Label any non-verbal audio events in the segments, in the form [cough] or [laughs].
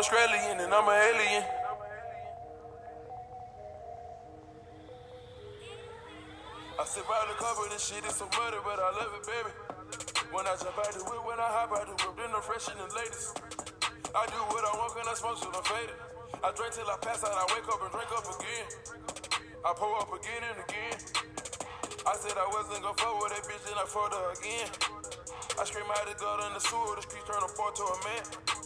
Australian and I'm an alien. I sit by the cover, this shit is so muddy, but I love it, baby. When I jump out the whip, when I hop out the whip, then I'm fresh and the latest. I do what I want, and I smoke till I'm faded. I drink till I pass out, I wake up and drink up again. I pull up again and again. I said I wasn't gonna fuck with that bitch, and I fucked her again. I scream out the gut in the sewer, the streets turn a boy to a man.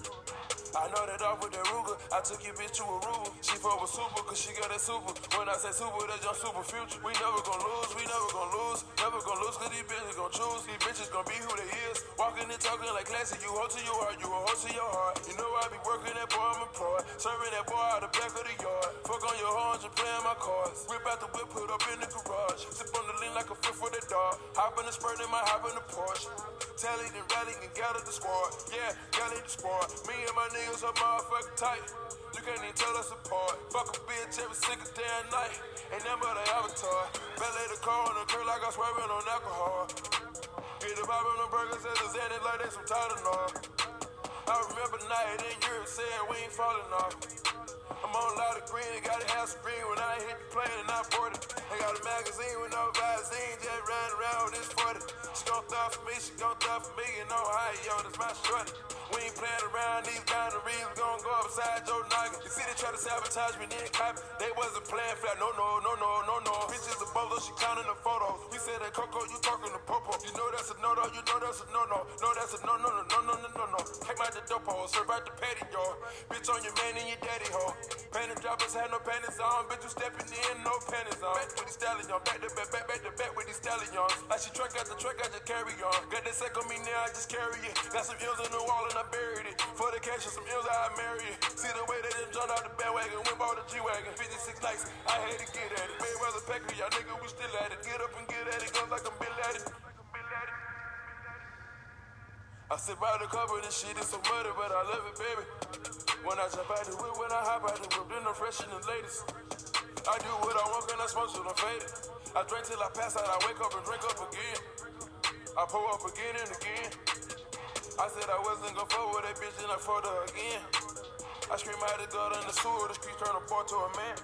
I know that off with that Ruger. I took your bitch to a Ruger. She fuck with super, cause she got that super. When I say super, that's your super future. We never gon' lose, we never gon' lose. Never gon' lose, cause these bitches gon' choose. These bitches gon' be who they is. Walking and talking like classic. You hold to your heart, you a hold to your heart. You know I be working that boy, I'm employed. Serving that boy out the back of the yard. Fuck on your horns and playing my cards. Rip out the whip, put up in the garage. Sip on the lean like a fifth for the dog. Hop in the spurt, in my hop in the Porsche. Tally and rally and gather the squad. Yeah, gather the squad. Me and my niggas are motherfucking tight. You can't even tell us apart. Fuck a bitch every single damn night. Ain't that but an avatar. Ballet the car on the curl like I'm swerving on alcohol. Get the vibe on the burgers and the Xanax like they some Tylenol. I remember night in Europe saying we ain't falling off. I'm on a lot of green, got a house green when I hit the plane and I boarded. I got a magazine with no Visine, just riding around with this 40. She gon' throw for me, she gon' throw for me, you know in Ohio, that's my shorty. We ain't playing around these boundaries, we gon' go upside Joe Noggin. You see they try to sabotage me, then copy. They wasn't playing flat, no, no, no, no, no, no. Bitches a bolo, she counting the photos. We said that Coco, you talking to Popo. You know that's a no-no, you know that's a no-no. No, that's a no-no, no, no, no, no, no, no. Came out the dope hole, serve out the patty, y'all. Bitch on your man and your daddy hoe. Panty droppers had no panties on, bitch you stepping in, no panties on. Back with the stallion, back to back, back, back to back with the stallions. Like she truck after truck, I just carry on. Got that sack on me now, I just carry it. Got some ills in the wall and I buried it. For the cash and some ills, I marry it. See the way they just jumped out the bandwagon, went bought a G-Wagon. 56 nights, I had to get at it. Mayweather Packer, y'all nigga, we still at it. Get up and get at it, guns like I'm Bill at it. I sit by the cover, this shit is so muddy, but I love it, baby. When I jump out the whip, when I hop out the whip, then I'm fresh and the latest. I do what I want, and I smoke till I'm faded. I drink till I pass out, I wake up and drink up again. I pull up again and again. I said I wasn't gonna fuck with that bitch, and I fucked her again. I scream out the gut in the sewer, the streets turn a boy to a man.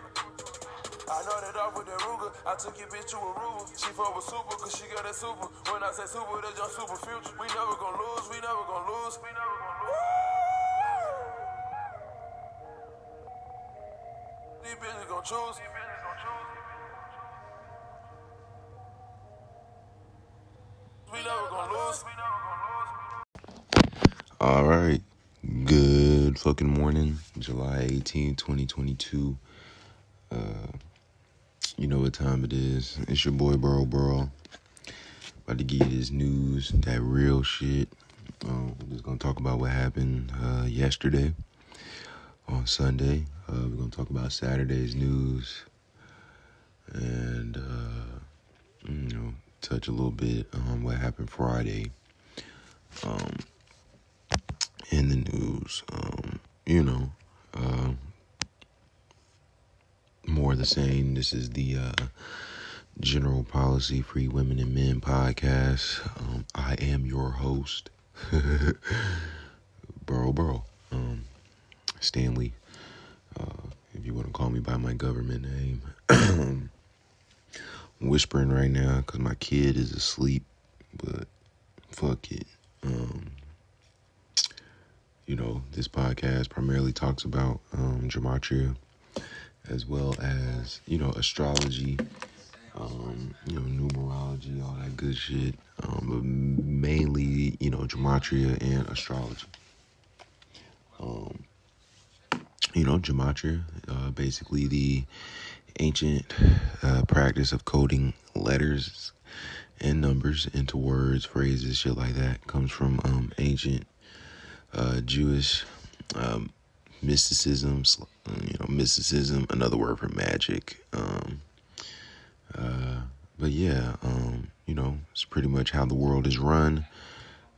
I know that off with that Ruger. I took your bitch to a Ruger. She fuck with super, cause she got that super. When I say super, that's your super future. We never gonna lose, we never gonna lose. We never gonna lose. These bitches choose. These bitches gon' choose. We never gonna lose. We never gonna lose. All right. Good fucking morning, July 18, 2022. Uh, you know what time it is. It's your boy, Bro Bro. About to give you this news, that real shit. Um, we're just gonna talk about what happened uh, yesterday on Sunday. Uh, we're gonna talk about Saturday's news and, uh, you know, touch a little bit on what happened Friday. Um, in the news. Um, you know, uh, more of the same. This is the uh, General Policy Free Women and Men podcast. Um, I am your host, [laughs] Burrow Burrow, um, Stanley. Uh, if you want to call me by my government name, [coughs] whispering right now because my kid is asleep, but fuck it. Um, you know, this podcast primarily talks about um, gematria as well as, you know, astrology, um, you know, numerology, all that good shit. Um, but mainly, you know, gematria and astrology. Um, you know, gematria, uh, basically the ancient uh, practice of coding letters and numbers into words, phrases, shit like that, comes from um, ancient uh, Jewish um, mysticism, you know, mysticism, another word for magic. Um, uh, but yeah, um, you know, it's pretty much how the world is run.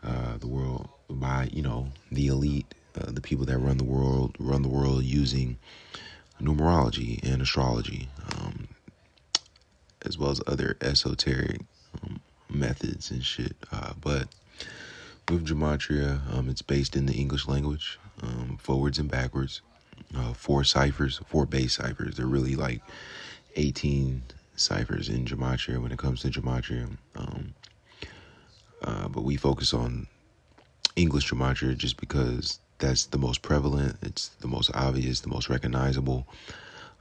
Uh, the world by you know the elite, uh, the people that run the world run the world using numerology and astrology, um, as well as other esoteric um, methods and shit. Uh, but with gematria, um, it's based in the English language, um, forwards and backwards. Uh, four ciphers, four base ciphers. They're really like 18 ciphers in gematria when it comes to gematria. Um, uh, but we focus on English gematria just because that's the most prevalent, it's the most obvious, the most recognizable.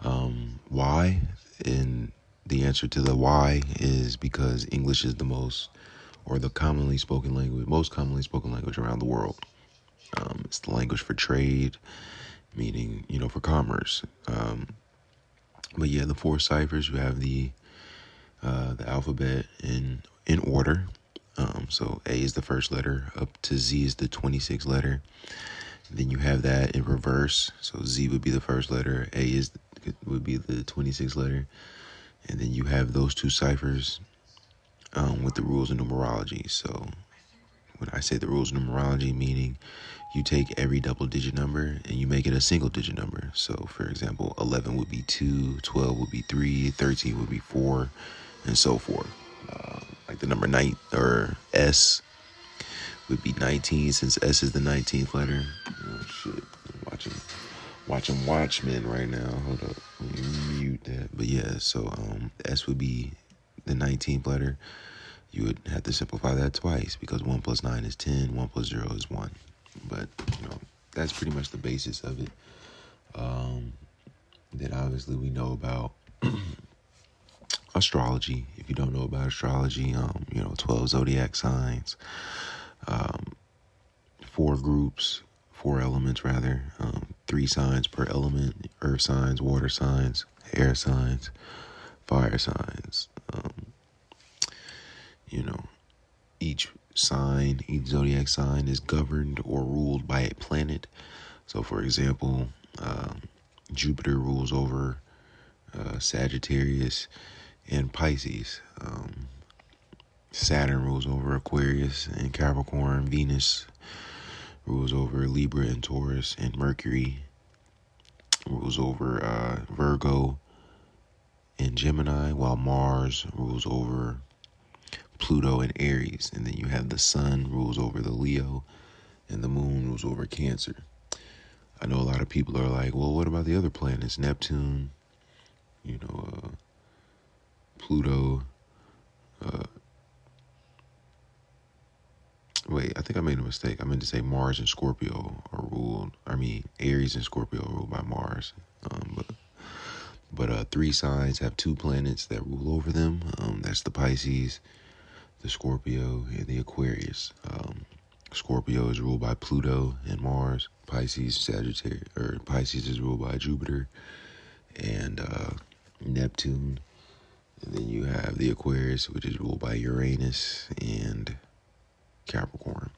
Um, why? And the answer to the why is because English is the most, or the commonly spoken language, most commonly spoken language around the world. Um, it's the language for trade, meaning, you know, for commerce. Um, but yeah, the four ciphers, you have the uh, the alphabet in in order. Um, so A is the first letter, up to Z is the 26th letter. Then you have that in reverse. So Z would be the first letter, A is would be the 26th letter, and then you have those two ciphers um, with the rules of numerology. So when I say the rules of numerology, meaning you take every double digit number and you make it a single digit number. So, for example, 11 would be 2, 12 would be 3, 13 would be 4, and so forth. Uh, like the number 9 or S would be 19 since S is the 19th letter. Oh, shit. I'm watching, watching Watchmen right now. Hold up. Mute that. But yeah, so um, S would be the 19th letter. You would have to simplify that twice because 1 plus 9 is 10, 1 plus 0 is 1. But you know, that's pretty much the basis of it. Um, then obviously we know about [clears throat] astrology. If you don't know about astrology, um, you know, twelve zodiac signs, um, four groups, four elements rather, um, three signs per element: earth signs, water signs, air signs, fire signs. Um, you know, each sign, each zodiac sign is governed or ruled by a planet. So, for example, um, Jupiter rules over uh, Sagittarius and Pisces. Um, Saturn rules over Aquarius and Capricorn. Venus rules over Libra and Taurus, and Mercury rules over uh, Virgo and Gemini, while Mars rules over Pluto and Aries, and then you have the sun rules over the Leo, and the moon rules over Cancer. I know a lot of people are like, well, what about the other planets? Neptune, you know, uh, Pluto. Uh, wait, I think I made a mistake. I meant to say Mars and Scorpio are ruled. I mean, Aries and Scorpio are ruled by Mars. Um, but but uh, three signs have two planets that rule over them. Um, that's the Pisces, the Scorpio, and the Aquarius. Um, Scorpio is ruled by Pluto and Mars. Pisces, Sagittarius, or Pisces is ruled by Jupiter and uh, Neptune. And then you have the Aquarius, which is ruled by Uranus and Capricorn.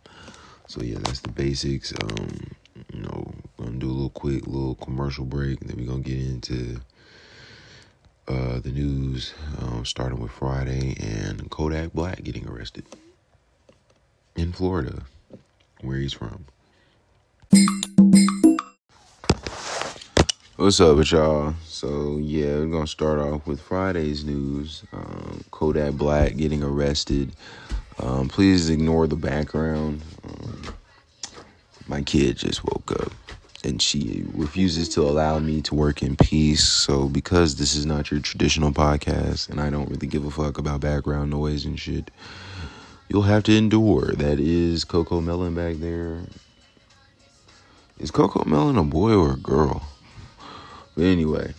So yeah, that's the basics. Um, you know, gonna do a little quick little commercial break, then we're gonna get into uh, the news, um, starting with Friday and Kodak Black getting arrested in Florida, where he's from. What's up with y'all? So yeah, we're gonna start off with Friday's news. Um, Kodak Black getting arrested. Um, please ignore the background. Um, my kid just woke up and she refuses to allow me to work in peace. So, because this is not your traditional podcast and I don't really give a fuck about background noise and shit, you'll have to endure. That is Coco Melon back there. Is Coco Melon a boy or a girl? But anyway,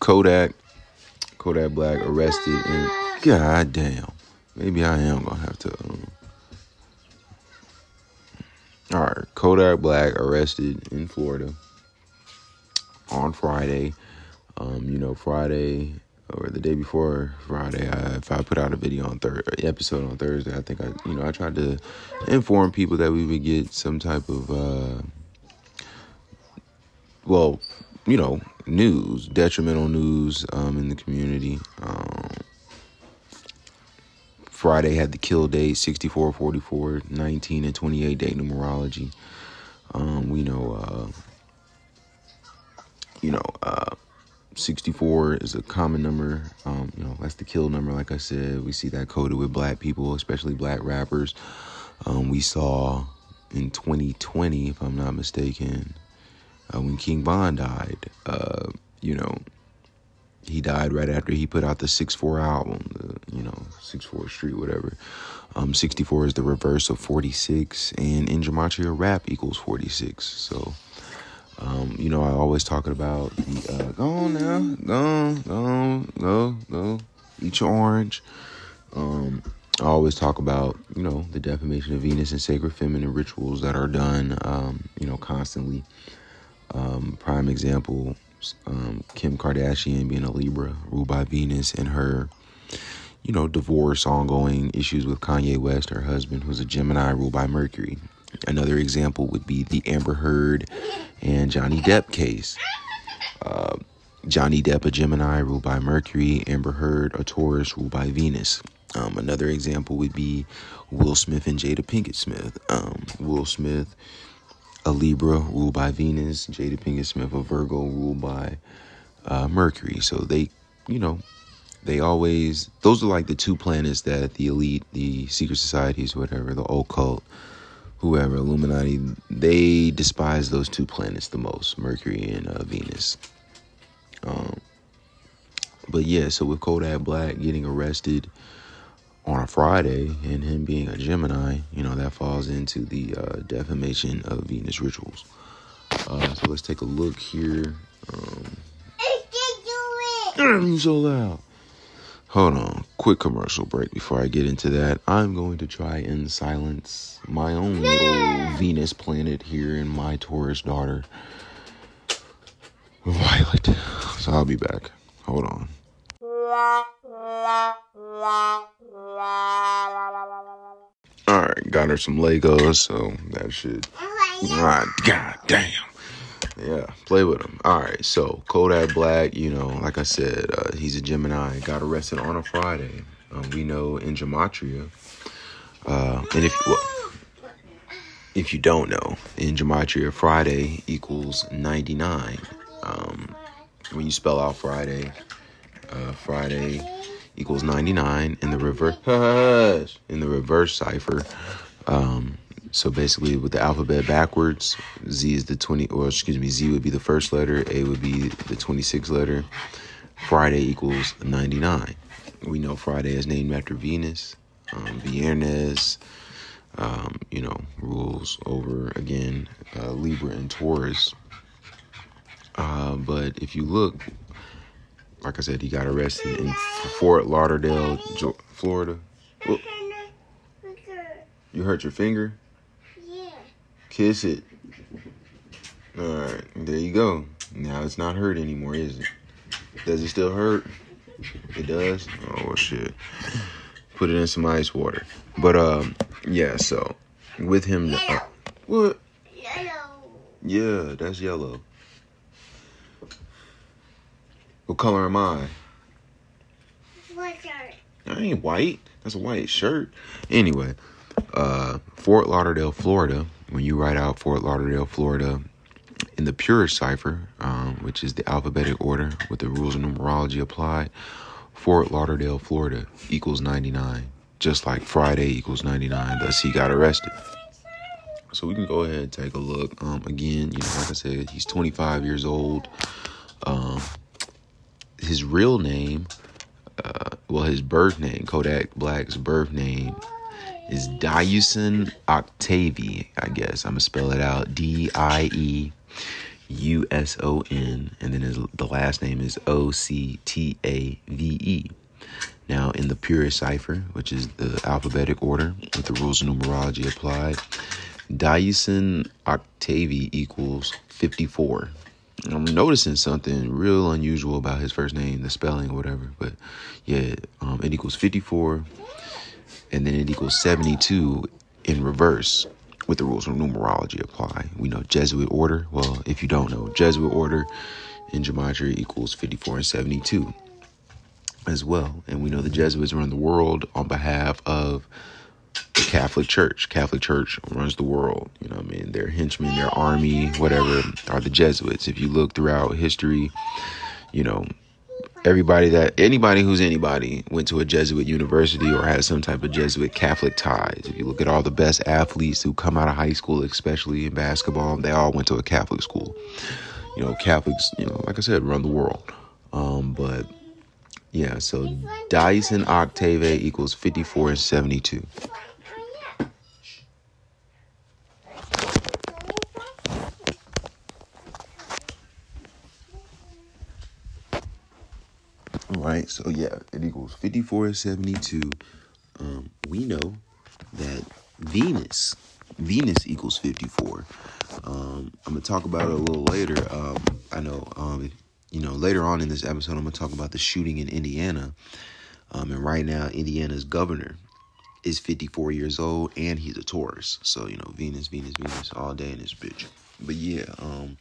Kodak, Kodak Black arrested and god damn, maybe I am gonna have to. Um, all right, Kodak Black arrested in Florida on Friday. Um, you know, Friday or the day before Friday, I, if I put out a video on third episode on Thursday, I think I, you know, I tried to inform people that we would get some type of, uh, well, you know, news, detrimental news um, in the community. Um, Friday had the kill date 64, 44, 19, and 28 day numerology. Um, we know, uh, you know, uh, 64 is a common number. Um, you know, that's the kill number. Like I said, we see that coded with black people, especially black rappers. Um, we saw in 2020, if I'm not mistaken, uh, when King Von died. Uh, you know, he died right after he put out the 6-4 album, the, you know, 6-4 Street, whatever. Um, 64 is the reverse of 46, and in Gematria, rap equals 46. So, um, you know, I always talking about the, uh, go on now, go on, go on, go, go, eat your orange. Um, I always talk about, you know, the defamation of Venus and sacred feminine rituals that are done, um, you know, constantly. Um, prime example, um, Kim Kardashian being a Libra, ruled by Venus, and her, you know, divorce, ongoing issues with Kanye West, her husband, who's a Gemini, ruled by Mercury. Another example would be the Amber Heard and Johnny Depp case. Uh, Johnny Depp, a Gemini, ruled by Mercury. Amber Heard, a Taurus, ruled by Venus. Um, another example would be Will Smith and Jada Pinkett Smith. Um, Will Smith, a Libra, ruled by Venus. Jada Pinkett Smith, a Virgo, ruled by uh, Mercury. So they, you know, they always, those are like the two planets that the elite, the secret societies, whatever, the occult, whoever, Illuminati, they despise those two planets the most, Mercury and uh, Venus. Um, but yeah, so with Kodak Black getting arrested on a Friday and him being a Gemini, you know, that falls into the uh, defamation of Venus rituals. Uh, so let's take a look here. Um, you so loud. Hold on, quick commercial break before I get into that. I'm going to try and silence my own little Venus planet here in my Taurus daughter, Violet. So I'll be back. Hold on. Alright, got her some Legos, so that should. God, God damn. Yeah, play with him. All right, so Kodak Black, you know, like I said, uh, he's a Gemini. Got arrested on a Friday. Um, we know in Gematria, uh, and if well, if you don't know, in Gematria, Friday equals ninety nine. Um, when you spell out Friday, uh, Friday equals ninety nine in the reverse. in the reverse cipher. Um, so basically, with the alphabet backwards, Z is the 20, or excuse me, Z would be the first letter, A would be the 26th letter. Friday equals 99. We know Friday is named after Venus. Um, Viernes, um, you know, rules over, again, uh, Libra and Taurus. Uh, but if you look, like I said, he got arrested in Fort Lauderdale, Florida. You hurt your finger? Yeah. Kiss it. Alright, there you go. Now it's not hurt anymore, is it? Does it still hurt? It does? Oh shit. Put it in some ice water. But um yeah, so with him uh, what? Yellow. Yeah, that's yellow. What color am I? White shirt. I ain't white. That's a white shirt. Anyway, uh Fort Lauderdale, Florida when you write out Fort Lauderdale, Florida, in the purest cipher, um, which is the alphabetic order with the rules of numerology applied, Fort Lauderdale, Florida equals 99, just like Friday equals 99. Thus, he got arrested. So we can go ahead and take a look. Um, again, you know, like I said, he's 25 years old. Um, his real name, uh, well, his birth name, Kodak Black's birth name is Dieuson Octavie, I guess. I'm gonna spell it out. D I E U S O N, and then his, the last name is O C T A V E. Now, in the purest cipher, which is the alphabetic order with the rules of numerology applied, Dieuson Octavi equals 54. I'm noticing something real unusual about his first name, the spelling or whatever, but yeah, um, it equals 54 and then it equals 72 in reverse with the rules of numerology apply. We know Jesuit order. Well, if you don't know, Jesuit order in gematria equals 54 and 72 as well. And we know the Jesuits run the world on behalf of the Catholic Church. Catholic Church runs the world. You know I mean? Their henchmen, their army, whatever, are the Jesuits. If you look throughout history, you know, everybody that anybody who's anybody went to a Jesuit university or has some type of Jesuit Catholic ties. If you look at all the best athletes who come out of high school, especially in basketball, they all went to a Catholic school. You know, Catholics, you know, like I said, run the world. Um, but yeah, so Dieuson Octave equals 54 and 72. Right, so yeah, it equals 54 and 72. Um, we know that Venus, Venus equals 54. Um, I'm gonna talk about it a little later. Um, I know, um, you know, later on in this episode, I'm gonna talk about the shooting in Indiana. Um, and right now, Indiana's governor is 54 years old, and he's a Taurus. So you know, Venus, Venus, Venus, all day in this bitch. But yeah, um,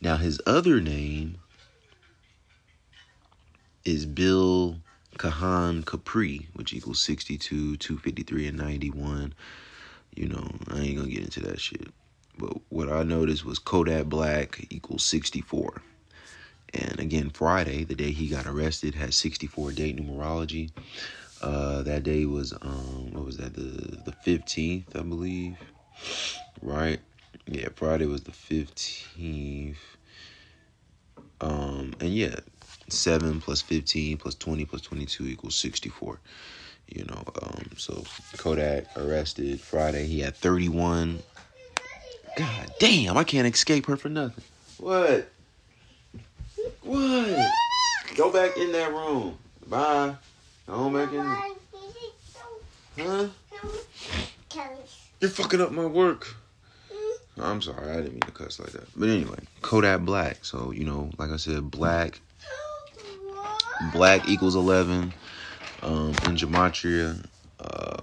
now his other name is Bill Kahan Kapri, which equals 62, 253, and 91. You know, I ain't gonna get into that shit. But what I noticed was Kodak Black equals 64. And again, Friday, the day he got arrested, had 64 date numerology. Uh, that day was um, what was that? The the 15th, I believe. Right? Yeah, Friday was the 15th. Um, and yeah, 7 plus 15 plus 20 plus 22 equals 64 you know um so kodak arrested friday. He had 31 god damn i can't escape her for nothing. What? What? Go back in that room. Bye. Go back in huh? You're fucking up my work. I'm sorry i didn't mean to cuss like that. But anyway kodak black. So you know like i said black black equals 11 um, in gematria. Uh,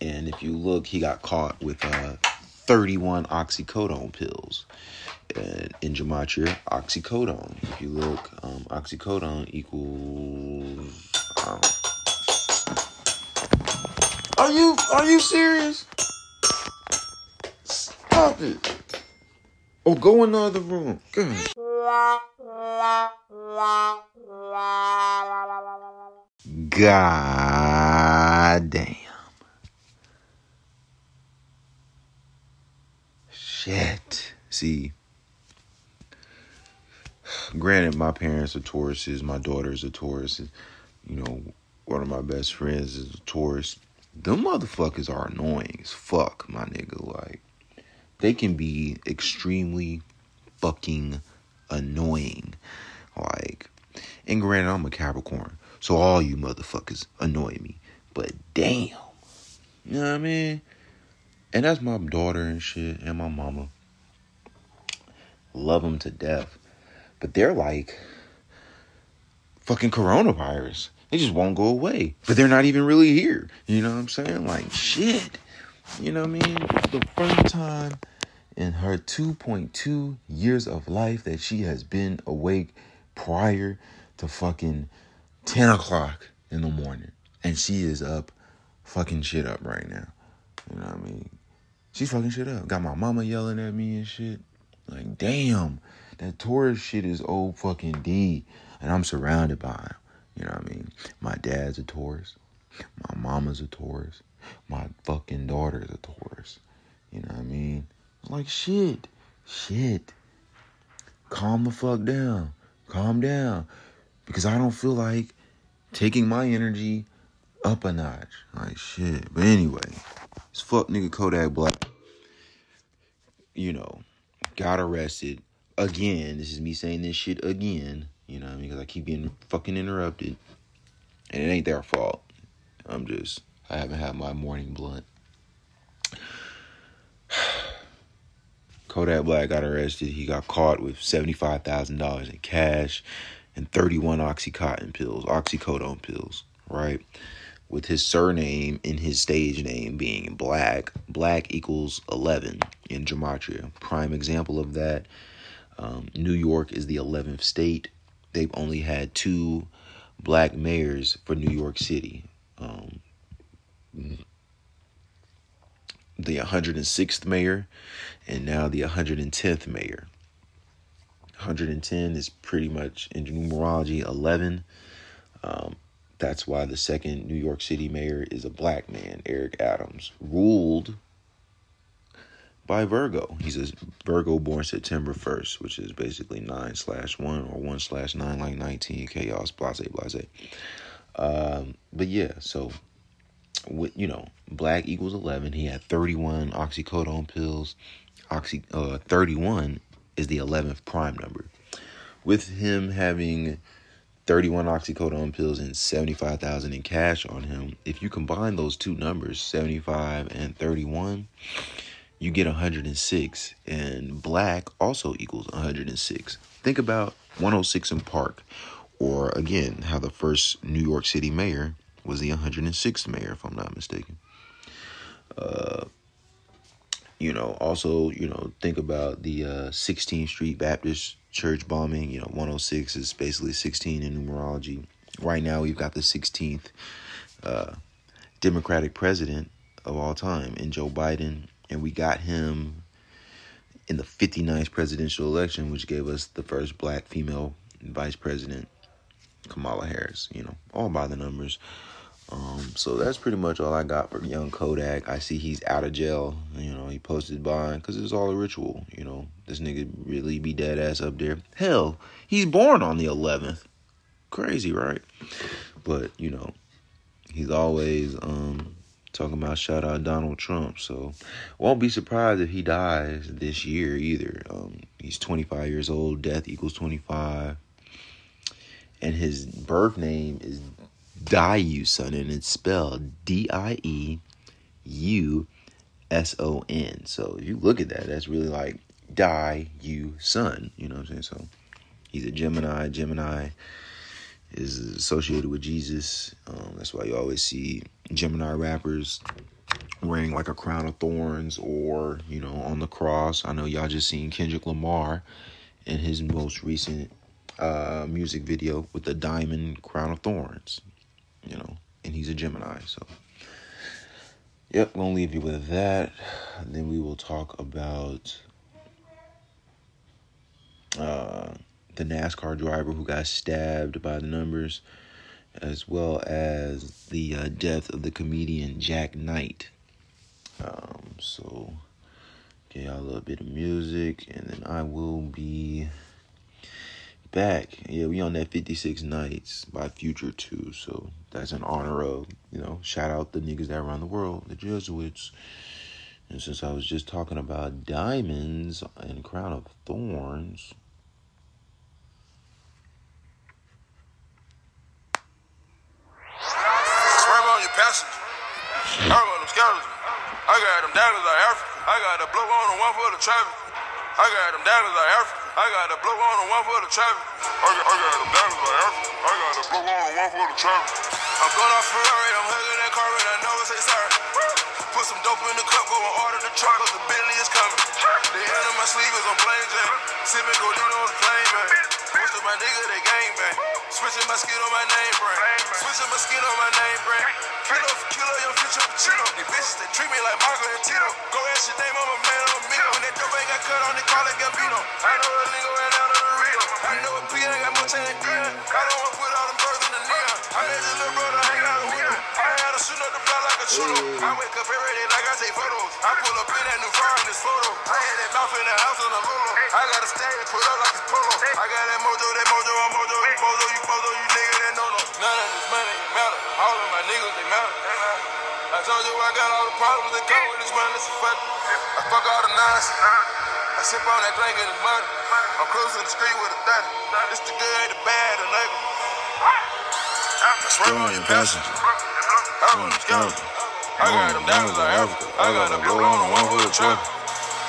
and if you look, he got caught with uh, 31 oxycodone pills. And in gematria, oxycodone. If you look, um, oxycodone equals. Um, are you are you serious? Stop it! Or go in the other room. God damn. Shit. See, granted, my parents are Tauruses, my daughter's a Taurus, you know, one of my best friends is a Taurus. Them motherfuckers are annoying as fuck, my nigga. Like, they can be extremely fucking annoying. Like, and granted, I'm a Capricorn, so all you motherfuckers annoy me. But damn, you know what I mean? And that's my daughter and shit, and my mama. Love them to death. But they're like fucking coronavirus. They just won't go away. But they're not even really here. You know what I'm saying? Like, shit. You know what I mean? The first time in her 2.2 years of life that she has been awake prior to fucking 10 o'clock in the morning. And she is up fucking shit up right now. You know what I mean? She's fucking shit up. Got my mama yelling at me and shit. Like, damn, that Taurus shit is old fucking D. And I'm surrounded by him. You know what I mean? My dad's a Taurus. My mama's a Taurus. My fucking daughter's a Taurus. You know what I mean? Like, shit. Shit. Calm the fuck down. Calm down because I don't feel like taking my energy up a notch. Like shit. But anyway, this fuck nigga Kodak Black, you know, got arrested again. This is me saying this shit again. You know, because I keep getting fucking interrupted, and it ain't their fault. I'm just I haven't had my morning blunt. Kodak Black got arrested. He got caught with seventy-five thousand dollars in cash and 31 Oxycontin pills, oxycodone pills, right? With his surname in his stage name being black, black equals 11 in Gematria. Prime example of that, um, New York is the 11th state. They've only had two black mayors for New York City. Um, the 106th mayor and now the 110th mayor. 110 is pretty much in numerology 11. Um, that's why the second New York City mayor is a black man, Eric Adams, ruled by Virgo. He's a Virgo born September 1st, which is basically 9 slash 1 or 1 slash 9, like 19, chaos, blase, blase. Um, but yeah, so, with, you know, black equals 11. He had 31 oxycodone pills. Oxy, uh, 31 is the 11th prime number. With him having 31 oxycodone pills and 75,000 in cash on him, if you combine those two numbers, 75 and 31, you get 106 and black also equals 106. Think about 106 in Park or again how the first New York City mayor was the 106th mayor if I'm not mistaken. Uh you know, also, you know, think about the uh, 16th Street Baptist Church bombing. You know, 106 is basically 16 in numerology. Right now, we've got the 16th uh, Democratic president of all time in Joe Biden, and we got him in the 59th presidential election, which gave us the first black female vice president, Kamala Harris. You know, all by the numbers. Um, so that's pretty much all I got for young Kodak. I see he's out of jail. You know, he posted bond because it's all a ritual. You know, this nigga really be dead ass up there. Hell, he's born on the 11th. Crazy, right? But you know, he's always um talking about shout out Donald Trump. So won't be surprised if he dies this year either. Um, he's 25 years old. Death equals 25. And his birth name is Dieuson, and it's spelled D I E U S O N. So if you look at that, that's really like die you son. You know what I'm saying? So he's a Gemini. Gemini is associated with Jesus. Um, that's why you always see Gemini rappers wearing like a crown of thorns or you know on the cross. I know y'all just seen Kendrick Lamar in his most recent uh, music video with the diamond crown of thorns you know, and he's a Gemini. So, yep, gonna leave you with that. then we will talk about uh, the NASCAR driver who got stabbed by the numbers, as well as the uh, death of the comedian Jak Knight. Um, so, get y'all a little bit of music, and then I will be back. Yeah, we on that 56 Nights by Future too. So that's in honor of, you know, shout out the niggas that run the world, the Jesuits. And since I was just talking about diamonds and crown of thorns. I got them scoundrels. I got them diamonds like Africa. I got the blow on the one for the traffic. I got them diamonds like Africa. I got the blow on the one for the traffic. I got, I got them diamonds like Africa. I got the blow on the one for the traffic. I'm going off Ferrari, I'm hugging that car and I it say sorry. Put some dope in the cup, go and order the truck, cause the Bentley is coming. The end of my sleeve is on plain Jane. Sipping on the plane, man. Of my nigga, they gang bang. Switching my skin on my name brand. Switching my skin on my name brand. Kilo for kilo, your future Cheeto. These bitches, they treat me like Marco and Tito. Go ask your name, I'm a man, on me. When that dope ain't got cut on, they call it Gambino. I know a nigga ran out of the Rio. I know a P ain't got much in the Dion. I don't want to put all them birds in the neon. I made this little brother hang out with him. I had to shoot up the block like a chulo. I wake up every day like I take photos. I pull up in that new car in this photo. I had that mouth in the house on the Lolo. I got a stand and put up like it's polo. I got that mojo, that mojo, I'm mojo. You bozo, you bozo, you nigga that no no. None of this money matter. All of my niggas, they matter. I told you I got all the problems that come with this money. It's a fuck. I fuck all the nonsense. I sip on that drink and the money. I'm cruising the street with a 30. It's the good, the bad, the nigga. I swear on your passenger. I want. I got them diamonds like Africa. I got the blow on the one for the traffic.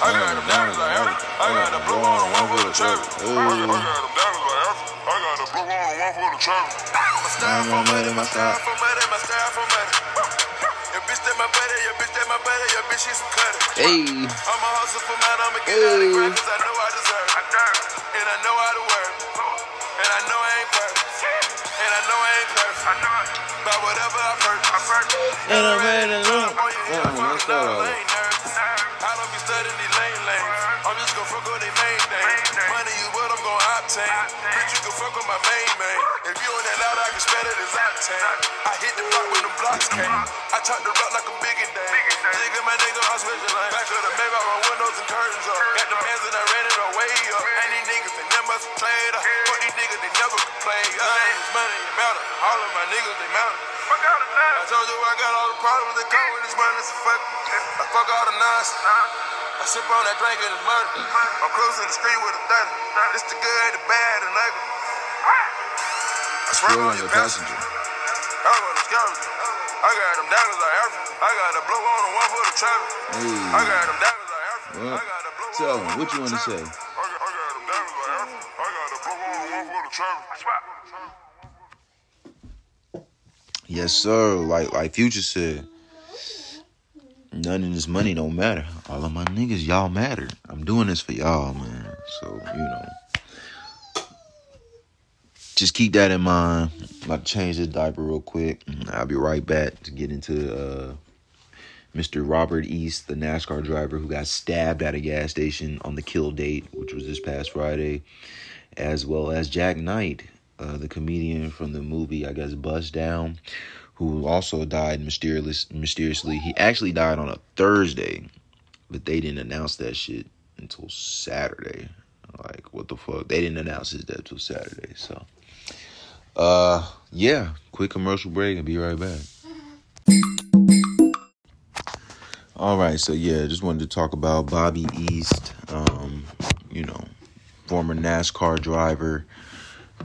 I got them diamonds like Africa. I got the blow on the one for the traffic. I got them diamonds like Africa. I got the blow on the one for the traffic. My style for money, my style for money, my style for money. Your bitch that my buddy, your bitch that my buddy, your bitch she's some cutter. Hey. I'ma hustle for mine, I'ma get out of grind, cause I know I deserve. And I know how to work. And I know I ain't perfect. And I know I ain't perfect. But whatever I purchase. And I'm ready to look. Oh, yeah, let's it, start I over. ain't nervous. I don't be studying these lane lanes. I'm just gonna fuck on they main thing. Octane. Bitch, you can fuck with my main man. If you ain't that loud, I can smell it as octane. I hit the block when the blocks came. I chop the rock like a big and dang. Nigga, my nigga, I'm switching lane. Back of the Maybach, my windows and curtains up. Got the pants and I ran it away up. And these niggas, they never played up. Fuck these niggas, they never play. Name is money, it matter. All of my niggas, they matter. I told you I got all the problems that come with this money, so fuck. I fuck all the nonsense. I sip on that drink and it's murder. I'm cruising the street with a 30. It's the good, the bad, and ugly. I swear on your passenger. I got a scavenger. I got them diamonds like Africa. I got a blue on the one for the traffic. Hey. I got them diamonds like Africa. Well, I got a blow tell on the what you wanna for say? I got, them diamonds like Africa. I got a blow on the one for the traffic. Yes, sir. Like like Future said, none of this money don't matter. All of my niggas, y'all matter. I'm doing this for y'all, man. So you know, just keep that in mind. I'm about to change this diaper real quick. I'll be right back to get into uh, Mr. Robert East, the NASCAR driver who got stabbed at a gas station on the kill date, which was this past Friday, as well as Jak Knight, uh, the comedian from the movie, I guess, Bust Down, who also died mysterious, mysteriously. He actually died on a Thursday, but they didn't announce that shit until Saturday. Like, what the fuck? They didn't announce his death till Saturday. So, uh, yeah, quick commercial break and be right back. All right, so yeah, just wanted to talk about Bobby East, um, you know, former NASCAR driver,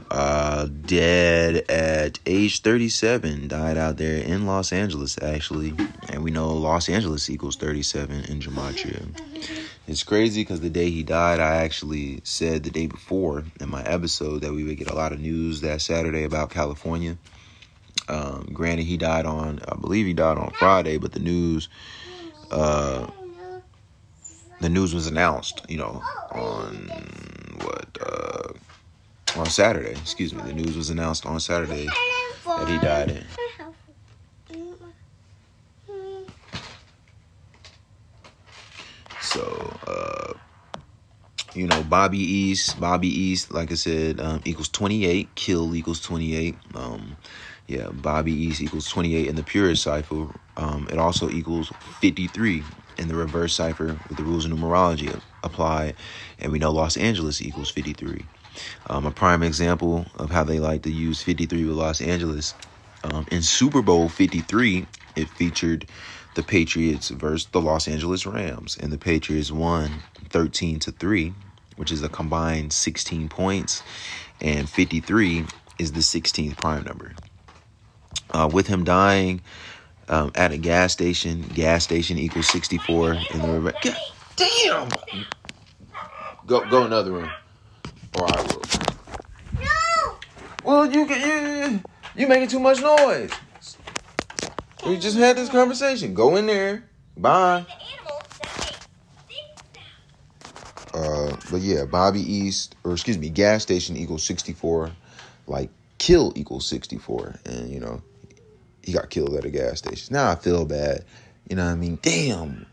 uh, dead at age 37, died out there in Los Angeles, actually. And we know Los Angeles equals 37 in Gematria. It's crazy because the day he died, I actually said the day before in my episode that we would get a lot of news that Saturday about California. Um, granted, he died on, I believe he died on Friday, but the news, uh, the news was announced, you know, on what, uh, on Saturday, excuse me. The news was announced on Saturday that he died in. So, uh, you know, Bobby East, Bobby East, like I said, um, equals 28. Kill equals 28. Um, yeah, Bobby East equals 28 in the purest cipher. Um, it also equals 53 in the reverse cipher with the rules of numerology apply. And we know Los Angeles equals 53. Um, a prime example of how they like to use 53 with Los Angeles. Um, in Super Bowl 53, it featured the Patriots versus the Los Angeles Rams, and the Patriots won 13 to 3, which is a combined 16 points, and 53 is the 16th prime number. Uh, with him dying um, at a gas station, gas station equals 64 in the river. God damn! Go go another room, or I will. No! Well, you can you you making too much noise. We just had this conversation. Go in there. Bye. Uh, but yeah, Bobby East, or excuse me, gas station equals 64, like kill equals 64. And, you know, he got killed at a gas station. Now I feel bad. You know what I mean? Damn.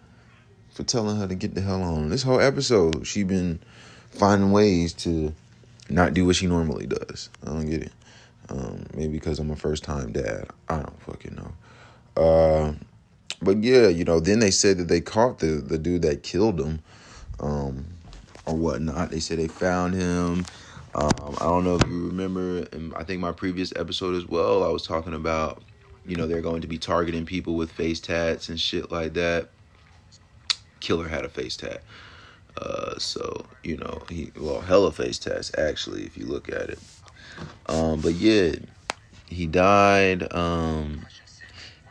For telling her to get the hell on. This whole episode, she been finding ways to not do what she normally does. I don't get it. Um, maybe because I'm a first time dad. I don't fucking know. Uh, but yeah, you know, then they said that they caught the, the dude that killed him. Um, or whatnot. They said they found him. Um, I don't know if you remember, I think my previous episode as well, I was talking about, you know, they're going to be targeting people with face tats and shit like that. Killer had a face tat. Uh, so, you know, he, well, hella face tats, actually, if you look at it. Um, but yeah, he died, um,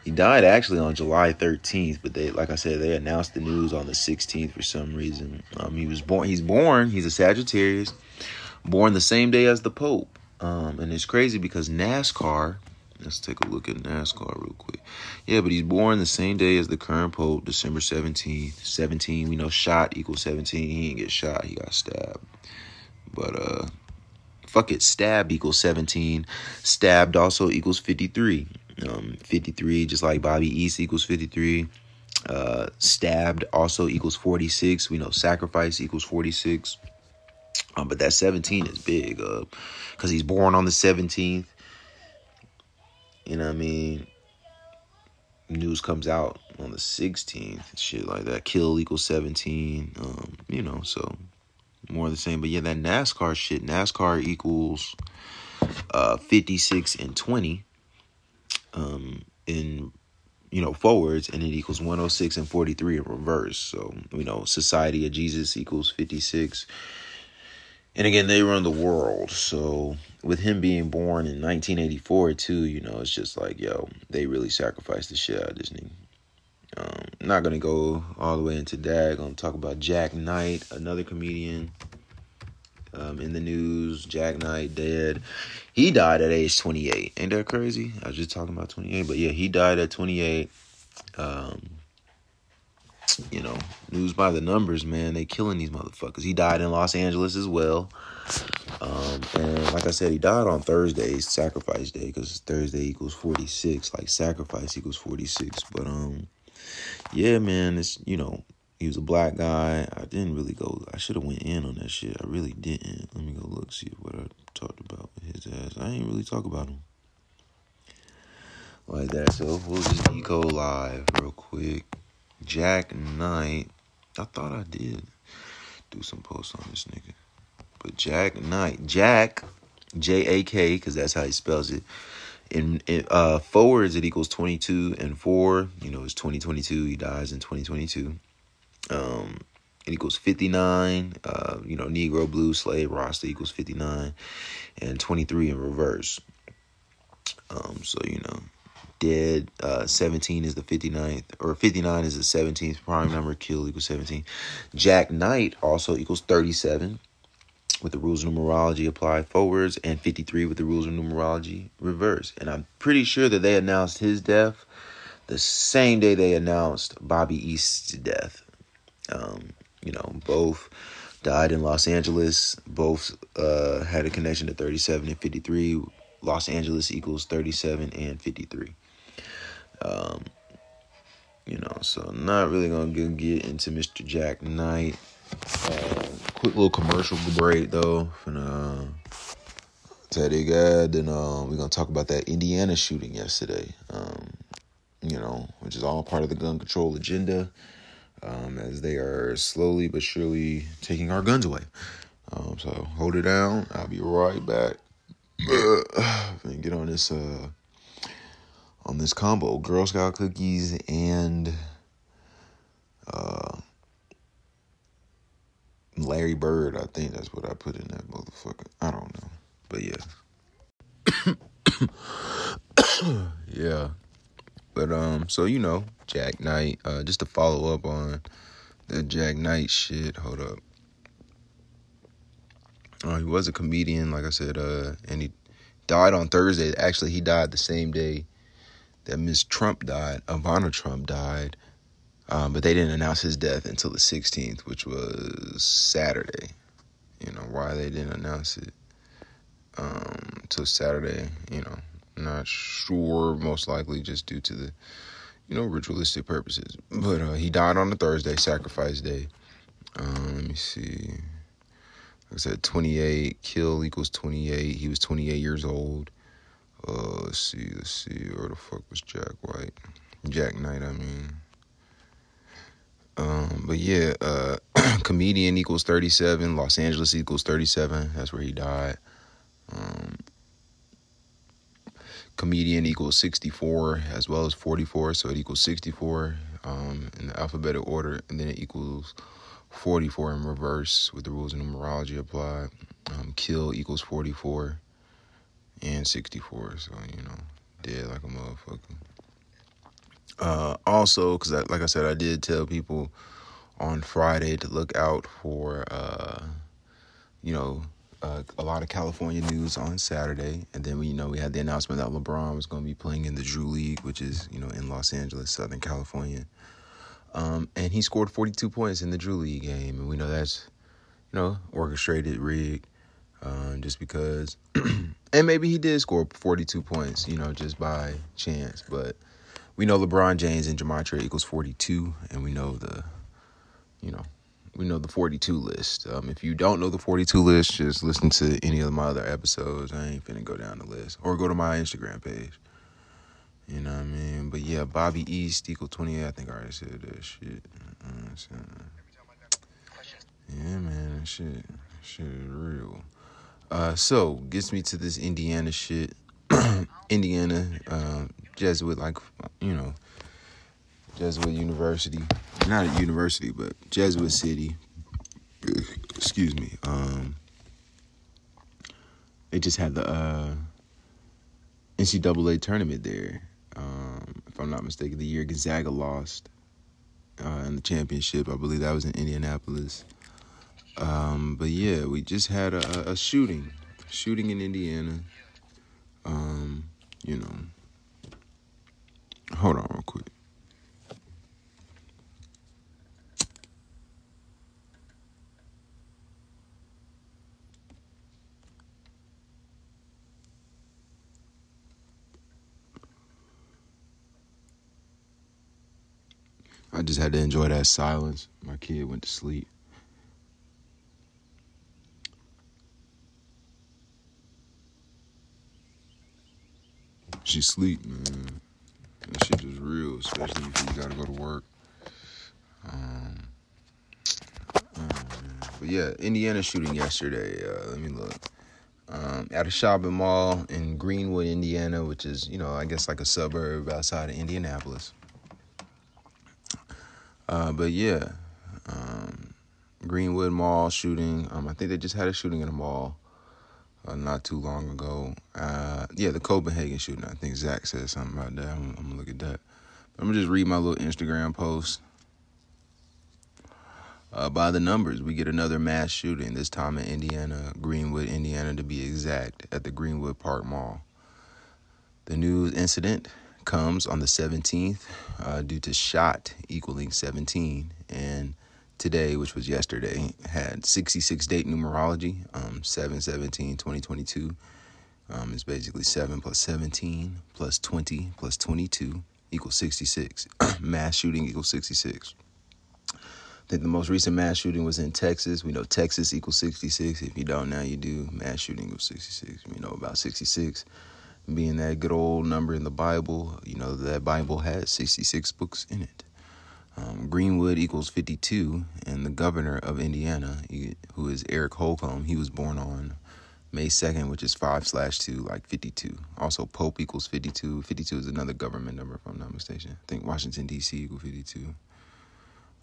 he died actually on July 13th, but they, like I said, they announced the news on the 16th for some reason. Um, he was born. He's born. He's a Sagittarius, born the same day as the Pope. Um, and it's crazy because NASCAR. Let's take a look at NASCAR real quick. Yeah, but he's born the same day as the current Pope, December 17th. 17, we know shot equals 17. He didn't get shot. He got stabbed. But uh, fuck it. Stabbed equals 17. Stabbed also equals 53. Um, 53, just like Bobby East equals 53. Uh, stabbed also equals 46. We know sacrifice equals 46. Um, but that 17 is big, uh, cause he's born on the 17th. You know what I mean? News comes out on the 16th, shit like that. Kill equals 17. Um, you know, so more of the same. But yeah, that NASCAR shit, NASCAR equals uh 56 and 20 um in you know forwards and it equals 106 and 43 in reverse so you know society of jesus equals 56 and again they run the world so with him being born in 1984 too you know it's just like yo they really sacrificed the shit out of disney um, not gonna go all the way into that gonna talk about Jak Knight another comedian um, in the news. Jak Knight dead. He died at age 28. Ain't that crazy? I was just talking about 28, but yeah, he died at 28. Um, you know, news by the numbers, man. They killing these motherfuckers. He died in Los Angeles as well. Um, and like I said, he died on Thursday, sacrifice day, because Thursday equals 46. Like sacrifice equals 46. But um, yeah, man, it's you know, he was a black guy. I didn't really go. I should have went in on that shit. I really didn't. Let me go look see what I talked about with his ass. I ain't really talk about him like that. So we'll just eco live real quick. Jak Knight. I thought I did do some posts on this nigga, but Jak Knight. Jack J A K because that's how he spells it. In, in uh forwards it equals 22 and 4 you know it's 2022 he dies in 2022 um, it equals 59. Uh, you know, Negro, Blue, Slave, Rasta equals 59. And 23 in reverse. Um, so, you know, dead. Uh, 17 is the 59th, or 59 is the 17th prime number. Kill equals 17. Jak Knight also equals 37 with the rules of numerology applied forwards, and 53 with the rules of numerology reverse. And I'm pretty sure that they announced his death the same day they announced Bobby East's death. Um, you know, both died in Los Angeles. Both uh, had a connection to 37 and 53. Los Angeles equals 37 and 53. Um, you know, so not really gonna get into Mr. Jak Knight. Uh, quick little commercial break though. Finna tell you guys, then uh, we're gonna talk about that Indiana shooting yesterday. Um, you know, which is all part of the gun control agenda um, as they are slowly but surely taking our guns away. Um, so hold it down. I'll be right back. [clears throat] and get on this uh, on this combo: Girl Scout cookies and uh, Larry Bird. I think that's what I put in that motherfucker. I don't know, but yeah, [coughs] yeah. But um, so you know, Jak Knight. Uh, just to follow up on the Jak Knight shit. Hold up. Uh, he was a comedian, like I said, uh, and he died on Thursday. Actually, he died the same day that Miss Trump died. Ivana Trump died, um, but they didn't announce his death until the 16th, which was Saturday. You know why they didn't announce it um, until Saturday. You know, not sure. Most likely just due to the, you know, ritualistic purposes. But uh, he died on a Thursday, sacrifice day. Um, let me see. Like I said, 28. Kill equals 28. He was 28 years old. Uh, let's see. Let's see. Where the fuck was Jack White? Jak Knight, I mean. Um, but yeah, uh, [clears throat] comedian equals 37. Los Angeles equals 37. That's where he died. Um, comedian equals 64 as well as 44 so it equals 64 um, in the alphabetical order and then it equals 44 in reverse with the rules of numerology applied um, kill equals 44 and 64 so you know dead like a motherfucker uh, also because like i said i did tell people on friday to look out for uh, you know uh, a lot of California news on Saturday, and then we you know we had the announcement that LeBron was going to be playing in the Drew League, which is you know in Los Angeles, Southern California, um, and he scored 42 points in the Drew League game, and we know that's you know orchestrated, rigged, um, just because, [clears throat] and maybe he did score 42 points, you know, just by chance, but we know LeBron James and Gematria equals 42, and we know the, you know, we know the 42 list. Um, if you don't know the 42 list, just listen to any of my other episodes. I ain't finna go down the list. Or go to my Instagram page. You know what I mean? But yeah, Bobby East equal 28. I think I already said that shit. Yeah, man, that shit, shit is real. Uh, so gets me to this Indiana shit. [clears throat] Indiana, uh, Jesuit, like you know, Jesuit University, not a university, but Jesuit City. Excuse me. Um, they just had the uh, NCAA tournament there. Um, if I'm not mistaken, the year Gonzaga lost uh, in the championship, I believe that was in Indianapolis. Um, but yeah, we just had a, a shooting, shooting in Indiana. Um, you know, hold on real quick. I just had to enjoy that silence. My kid went to sleep. She sleep, man. That shit is real, especially if you gotta go to work. Um, oh, but yeah, Indiana shooting yesterday. Uh, let me look. Um, at a shopping mall in Greenwood, Indiana, which is, you know, I guess like a suburb outside of Indianapolis. Uh, but yeah, um, Greenwood Mall shooting. Um, I think they just had a shooting in a mall uh, not too long ago. Uh, yeah, the Copenhagen shooting. I think Zach said something about that. I'm, I'm gonna look at that. I'm gonna just read my little Instagram post. Uh, by the numbers, we get another mass shooting, this time in Indiana, Greenwood, Indiana to be exact, at the Greenwood Park Mall. The news incident comes on the 17th uh, due to shot equaling 17. And today, which was yesterday, had 66 date numerology, um, 7 17 2022. Um, it's basically 7 plus 17 plus 20 plus 22 equals 66. [clears throat] mass shooting equals 66. I think the most recent mass shooting was in Texas. We know Texas equals 66. If you don't, now you do. Mass shooting equals 66. We know about 66 being that good old number in the Bible, you know, that Bible has 66 books in it. Um, Greenwood equals 52, and the governor of Indiana, who is Eric Holcomb, he was born on May 2nd, which is 5 slash 2, like 52. Also, Pope equals 52. 52 is another government number, if I'm not mistaken. I think Washington, D.C. equals 52.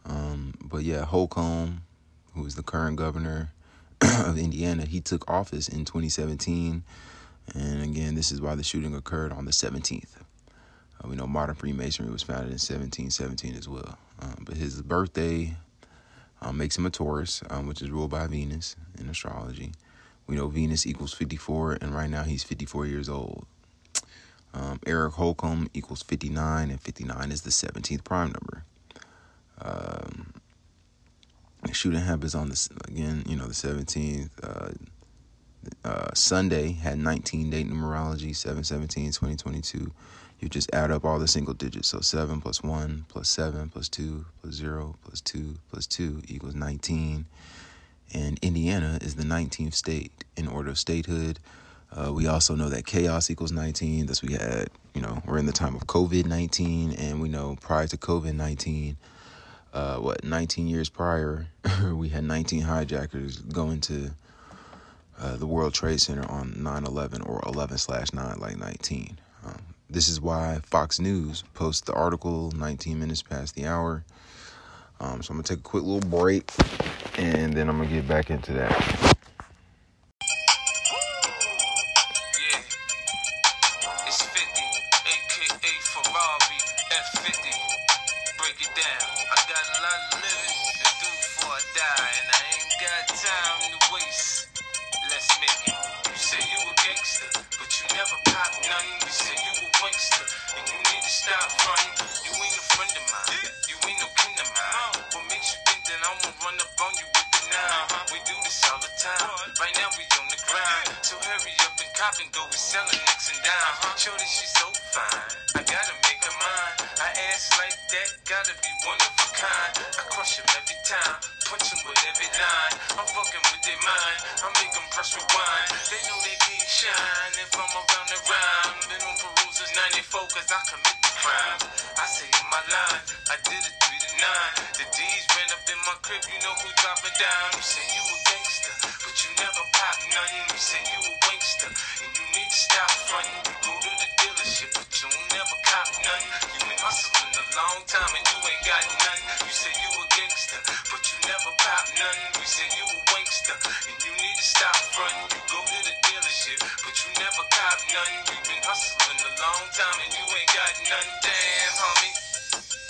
Um, but yeah, Holcomb, who is the current governor [clears throat] of Indiana, he took office in 2017 and again, this is why the shooting occurred on the 17th. Uh, we know modern Freemasonry was founded in 1717 as well. Um, but his birthday um, makes him a Taurus, um, which is ruled by Venus in astrology. We know Venus equals 54, and right now he's 54 years old. Um, Eric Holcomb equals 59, and 59 is the 17th prime number. Um, shooting happens on this again, you know, the 17th. Uh, uh, Sunday had 19 date numerology, 717, 2022. You just add up all the single digits. So 7 plus 1 plus 7 plus 2 plus 0 plus 2 plus 2 equals 19. And Indiana is the 19th state in order of statehood. Uh, we also know that chaos equals 19. Thus, we had, you know, we're in the time of COVID 19. And we know prior to COVID 19, uh, what, 19 years prior, [laughs] we had 19 hijackers going to uh, the World Trade Center on 9 11 or 11 slash 9, like 19. This is why Fox News posts the article 19 minutes past the hour. Um, so I'm going to take a quick little break and then I'm going to get back into that. Gotta be one of a kind. I crush him every time. punch them with every line. I'm fucking with their mind. I make them press rewind. They know they can't shine if I'm around the rhyme. Been on Peru since 94 cause I commit the crime. I say in my line, I did it 3 to 9. The D's ran up in my crib, you know who dropping down. You say you a gangster, but you never pop nothing. You say you a wankster, and you need to stop fronting. Long time and you ain't got nothing. You say you a gangster, but you never pop nothing. We say you a wankster, and you need to stop fronting. You go to the dealership, but you never cop nothing. You been hustling a long time and you ain't got nothing. Damn, homie.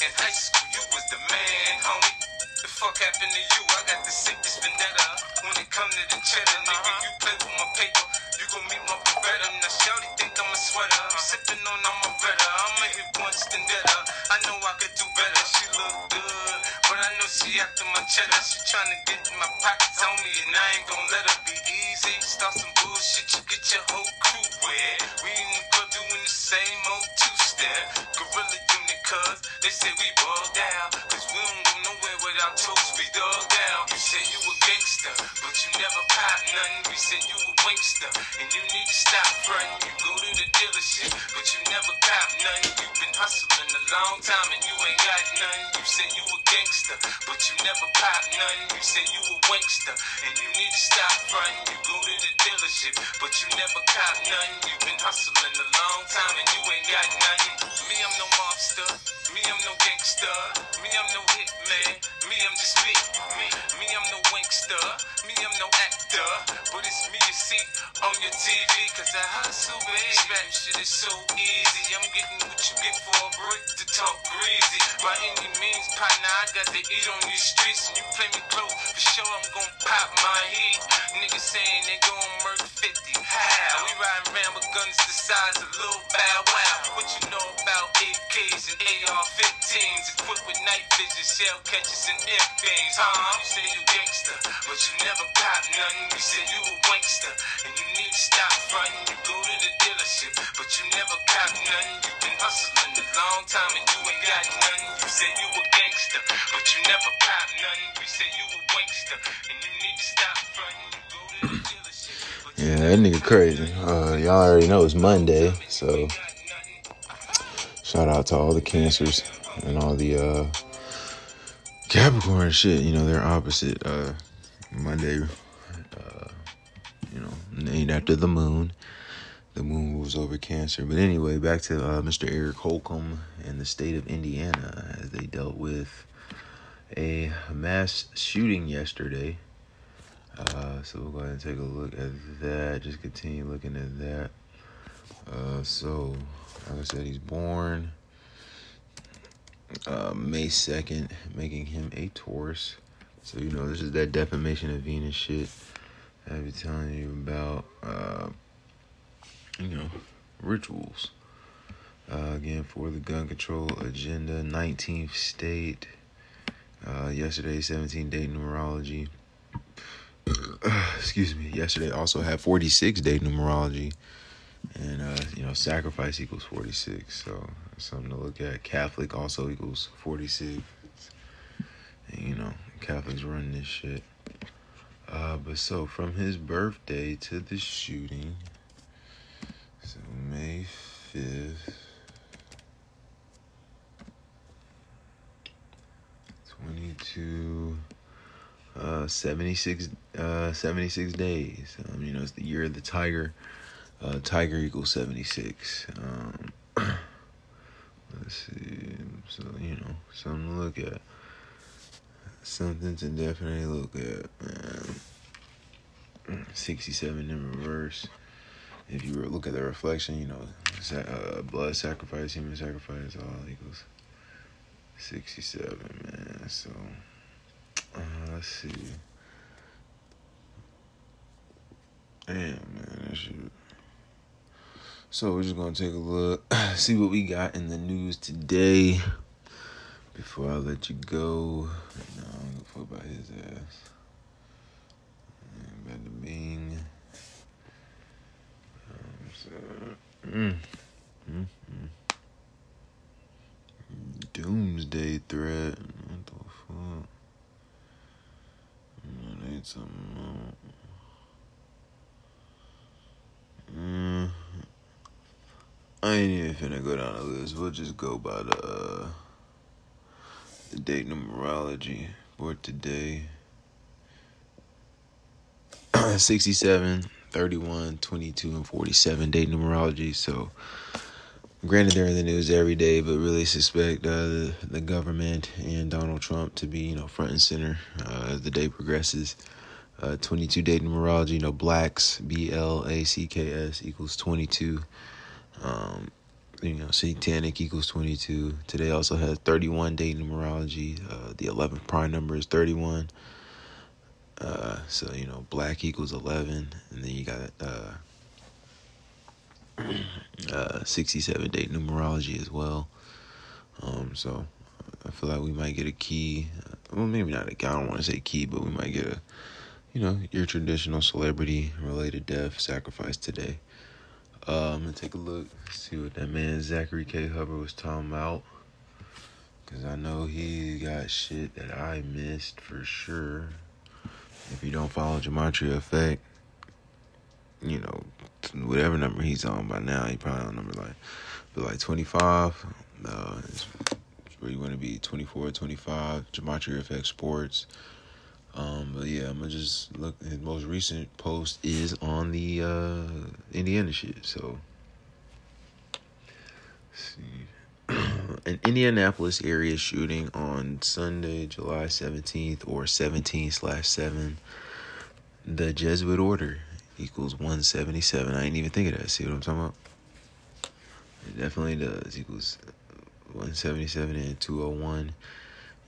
In high school, you was the man, homie. The fuck happened to you? I got the sickest vendetta. When it come to the cheddar, nigga, you play with my paper. Gon' meet my Beretta. Now, Shorty think I'm a sweater. I'm sipping on, I'm a better. I'ma hit once, then better. I know I could do better. She look good, but I know she after my cheddar. She tryna get in my pockets on me, and I ain't gon' let her be easy. Start some bullshit, you get your whole crew wet. We in the club doing the same old two-step. Gorilla unit, cuz they say we ball down. Cause we don't go nowhere without toast, we dog down. You say you a gangster, but you never pop nothing. We say you a wankster, and you need to stop frontin'. You go to the dealership, but you never cop nothing. You've been hustling a long time and you ain't got nothing. You say you a gangster, but you never pop nothing. You say you a wankster, and you need to stop frontin'. You go to the dealership, but you never cop nothing. You've been hustling a long time and you ain't got nothing. Me, I'm no mobster. Me, I'm no gangster. Me, I'm no hitman. Me, I'm just me. Me, me, I'm no wankster. Me, I'm no actor. But it's me you see on your TV. Cause I hustle, baby. Shit is so easy. I'm getting what you get for a brick to talk greasy. By any means, partner, I got to eat on these streets. And you play me close, for sure I'm gon' pop my heat. Niggas saying they gon' murder 50. How? We riding around with guns the size of Lil Bow Wow. What you know about AKs and AR-15s? Equipped with night vision, shell catchers, and M-beams. Huh? You say you gangster, but you never pop nothing. You say you a wankster, and you need to stop frontin'. You go to the dealership, but you never cop nothing. You been hustling a long time and you ain't got nothing. You say you a gangster, but you never pop nothing. You say you a wankster, and you need to stop frontin'. Yeah, that nigga crazy. Uh, y'all already know it's Monday, so shout out to all the cancers and all the uh, Capricorn shit. You know, they're opposite. Uh, Monday, uh, you know, named after the moon. The moon moves over Cancer. But anyway, back to uh, Mr. Eric Holcomb and the state of Indiana as they dealt with a mass shooting yesterday. Uh, so we'll go ahead and take a look at that. Just continue looking at that. Uh, so, like I said, he's born uh, May 2nd, making him a Taurus. So, you know, this is that defamation of Venus shit I've been telling you about, uh, you know, rituals. Uh, again, for the gun control agenda, 19th state. Uh, yesterday, 17 day numerology. [clears throat] excuse me, yesterday also had 46 day numerology. And, uh, you know, sacrifice equals 46. So, something to look at. Catholic also equals 46. And, you know, Catholics run this shit. Uh, but so, from his birthday to the shooting, so May 5th. 22 uh 76 uh 76 days. Um you know it's the year of the tiger. Uh tiger equals 76 um [clears throat] let's see. So you know something to look at. Something to definitely look at man. 67 in reverse. If you look at the reflection you know uh, blood sacrifice human sacrifice all equals 67 man. So uh, let's see. Damn man that shit. So we're just gonna take a look [clears throat] see what we got in the news today before I let you go. No, I'm gonna fuck about his ass. Bada bing. Um, so, mm, mm, mm. Doomsday threat. What the fuck? Some. Mm, I ain't even finna go down the list. We'll just go by the uh, the date numerology for today. [clears throat] 67, 31, 22, and 47 date numerology. So, granted, they're in the news every day, but really suspect uh, the, the government and Donald Trump to be, you know, front and center uh, as the day progresses. Uh, 22 date numerology, you know, blacks, B L A C K S equals 22. Um, you know, satanic equals 22. Today also has 31 date numerology. Uh, the 11th prime number is 31. Uh, so, you know, black equals 11. And then you got uh, [clears throat] uh, 67 date numerology as well. Um, so I feel like we might get a key. Well, maybe not a I don't want to say key, but we might get a, you know, your traditional celebrity related death sacrifice today. Uh, I'm gonna take a look, see what that man Zachary K. Hubbard was talking about. Cause I know he got shit that I missed for sure. If you don't follow Gematria Effect, you know, whatever number he's on by now, he probably on number like, feel like 25. Uh, it's where you want to be 24, 25. Gematria Effect Sports. Um, but yeah, I'm gonna just look. His most recent post is on the uh, Indiana shit. So, see, [clears throat] an Indianapolis area shooting on Sunday, July 17th or 17 slash seven. The Jesuit order equals 177. I ain't even think of that. See what I'm talking about? It definitely does equals 177 and 201.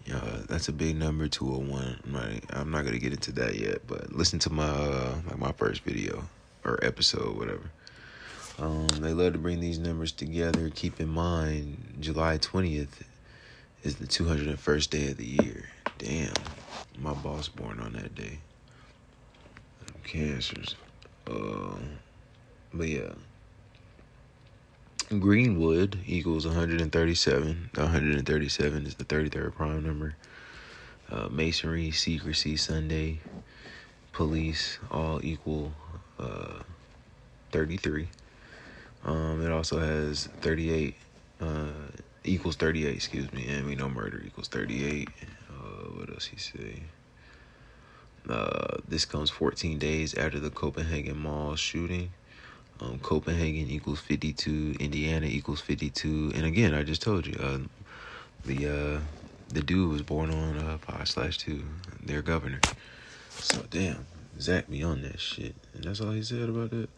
Yeah, that's a big number, 201. Right, I'm not gonna get into that yet, but listen to my uh, like my first video or episode, whatever. Um, they love to bring these numbers together. Keep in mind, July 20th is the 201st day of the year. Damn, my boss born on that day. Cancers. Uh, but yeah. Greenwood equals 137. 137 is the 33rd prime number. Uh, masonry, secrecy, Sunday, police, all equal uh, 33. Um, it also has 38, uh, equals 38, excuse me, and we know murder equals 38. Uh, what else he say? Uh, this comes 14 days after the Copenhagen Mall shooting. Um, Copenhagen equals 52. Indiana equals 52. And again, I just told you, uh, the uh, the dude was born on uh, 5 slash 2, their governor. So, damn, Zach me on that shit. And that's all he said about it.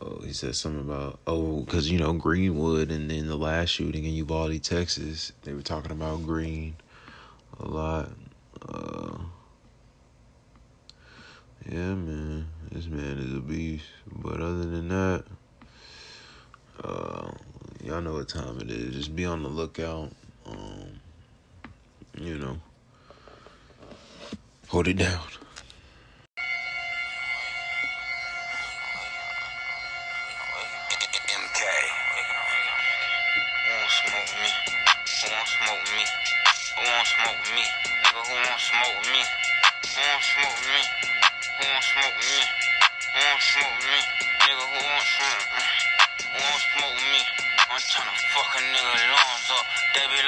Oh, he said something about, oh, because, you know, Greenwood and then the last shooting in Uvalde, Texas, they were talking about green a lot. Uh, yeah, man, this man is a beast. But other than that, uh, y'all know what time it is. Just be on the lookout. Um, you know, hold it down.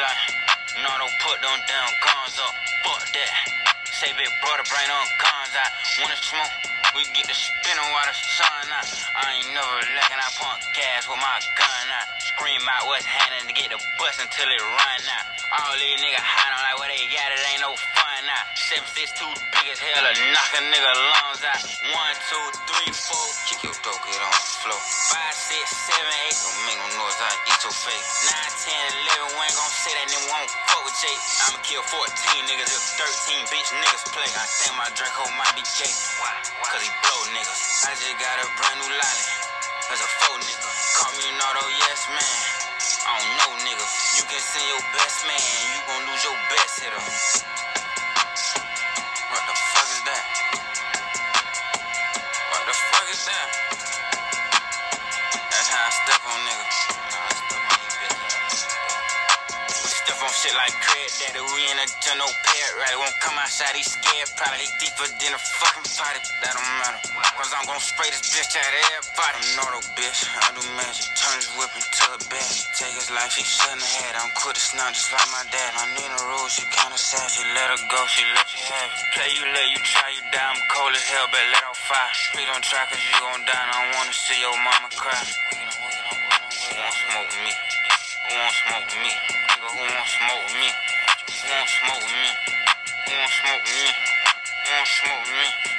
Like, no, don't put them down guns up. Fuck that. Say big brother, bring them guns out. Wanna smoke? We get the spinning while the sun out. I ain't never lacking. I pump gas with my gun out. Scream out what's happening to get the bus until it run out. All these niggas hiding like what they got, it ain't no out. Seven six two big as hell knock a nigga lungs out. One, two, three, four. Kick your dope, get on the floor. Five, six, seven, eight. Don't make no noise, I eat your face. Nine, ten, eleven, we ain't gon' say that nigga won't fuck with Jake. I'ma kill 14 niggas if 13 bitch niggas play. I think my Draco might be gay. Cause he blow niggas. I just got a brand new lolly. That's a faux nigga. Call me an auto yes man. I don't know nigga. You can send your best man. You gon' lose your best hitter. Shit like Craig Daddy. We in a no pet, right? Won't come outside, he scared. Probably deeper than a fucking potty. That don't matter. Cause I'm gon' spray this bitch out of everybody. A bitch. I do magic. Turn his whip into a bag. Take his life, he shouldn't have had. I'm quit it's not just like my dad. My Nina Rose, she kinda sad. She let her go, she let you have it. Play you, let you try you die. I'm cold as hell, but let off fire. Please don't try cause you gon' die. And I don't wanna see your mama cry. Who want smoke me? Who want smoke me? Want smoke me? Who want smoke me? Who want smoke me? Who want smoke me?